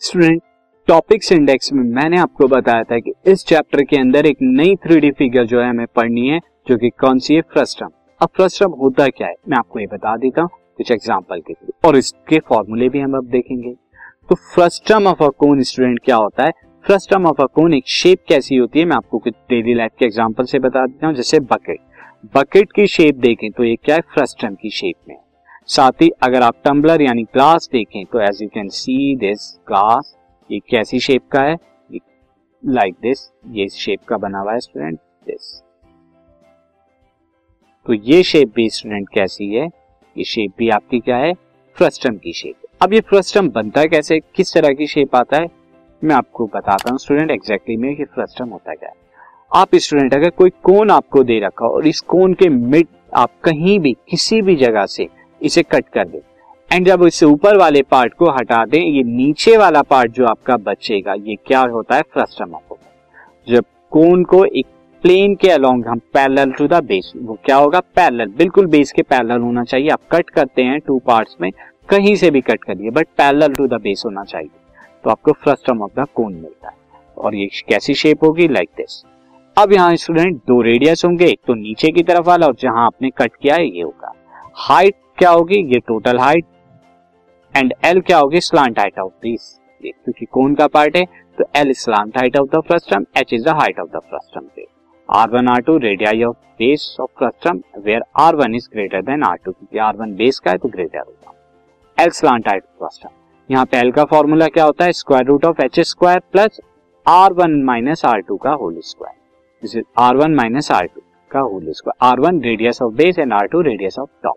Student topics index में मैंने आपको बताया था कि इस चैप्टर के अंदर एक नई थ्री फिगर जो है हमें पढ़नी है, जो कि कौन सी है? फ्रस्टम अब फ्रस्टम होता क्या है? मैं आपको ये बता देता हूँ कुछ एग्ज़ाम्पल के थ्रू और इसके फॉर्मूले भी हम अब देखेंगे। तो frustum of a cone student क्या होता है? फ्रस्टम ऑफ़ अ कोन एक शेप कैसी होती है? मैं आपको कुछ डेली लाइफ के एग्ज़ाम्पल से बता देता हूँ, जैसे बकेट बकेट की शेप देखें तो ये क्या है? फ्रस्टम की शेप में। साथ ही अगर आप टम्बलर यानी ग्लास देखें तो as you can see this glass ये कैसी शेप का है? लाइक दिस ये शेप का बना हुआ है स्टूडेंट दिस तो ये शेप भी स्टूडेंट कैसी है? ये शेप भी आपकी क्या है? फ्रस्टम की शेप अब ये फ्रस्टम बनता है कैसे? किस तरह की शेप आता है? मैं आपको बताता हूँ स्टूडेंट एग्जैक्टली में कि फ्रस्टम होता क्या है। आप स्टूडेंट अगर कोई कोन आपको दे रखा हो और इस कोन के मिड आप कहीं भी, किसी भी जगह से इसे कट कर दें। एंड जब इससे ऊपर वाले पार्ट को हटा दें, ये नीचे वाला पार्ट जो आपका बचेगा, ये क्या होता है? फ्रस्टम ऑफ़ जब कोन को एक प्लेन के अलोंग हम पैरेलल टू द बेस वो क्या होगा? पैरेलल बिल्कुल बेस के पैरेलल होना चाहिए। आप कट करते हैं टू पार्ट्स में, कहीं से भी कट करिए but parallel to the base होना चाहिए। तो आपको फ्रस्टम ऑफ़ द कोन मिलता है। और ये कैसी शेप होगी? लाइक दिस अब यहाँ स्टूडेंट दो रेडियस होंगे, एक तो नीचे की तरफ़ वाला और जहाँ आपने कट किया है, ये होगा। हाइट क्या होगी? ये टोटल हाइट एंड एल क्या होगी? स्लांट हाइट ऑफ़ दिस क्योंकि कौन का पार्ट है तो L slant height of the frustum H is the height of the frustum R one R two radii of base of frustum where R one is greater than R two क्योंकि R one base का है तो greater होगा. L slant height of frustum यहाँ पे L का formula क्या होता है? Square root of H square plus R one minus R two का whole square R one minus R two का whole square R radius of base and R radius of top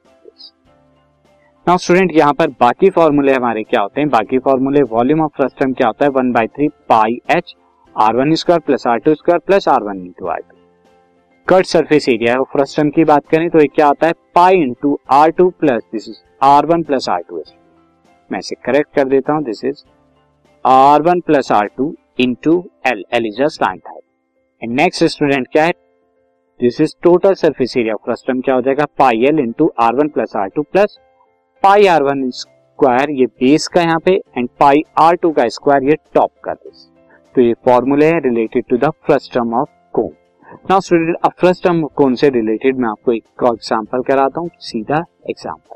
now student यहाँ पर बाकी फॉर्मूले हमारे क्या होते हैं? बाकी फॉर्मूले वॉल्यूम ऑफ़ फ्रस्टम क्या होता है? One by three pi H R one square plus R two square plus R one into R two curved surface area है। फ्रस्टम की बात करें तो ये क्या आता है? Pi into R two plus this is R one plus R two मैं इसे करेक्ट कर देता हूँ। This is R one plus R two into L L is just and next student क्या है? This is total surface area of frustum क्या हो जाएगा? Pi L into R one plus R two plus pi R one square ये base का यहाँ पे and pi are two का स्क्वायर ये टॉप का बेस तो ये फॉर्मूले है related to the frustum of cone now student अब फ्रस्टम कोन से रिलेटेड मैं आपको एक एग्जांपल कराता हूँ, सीधा example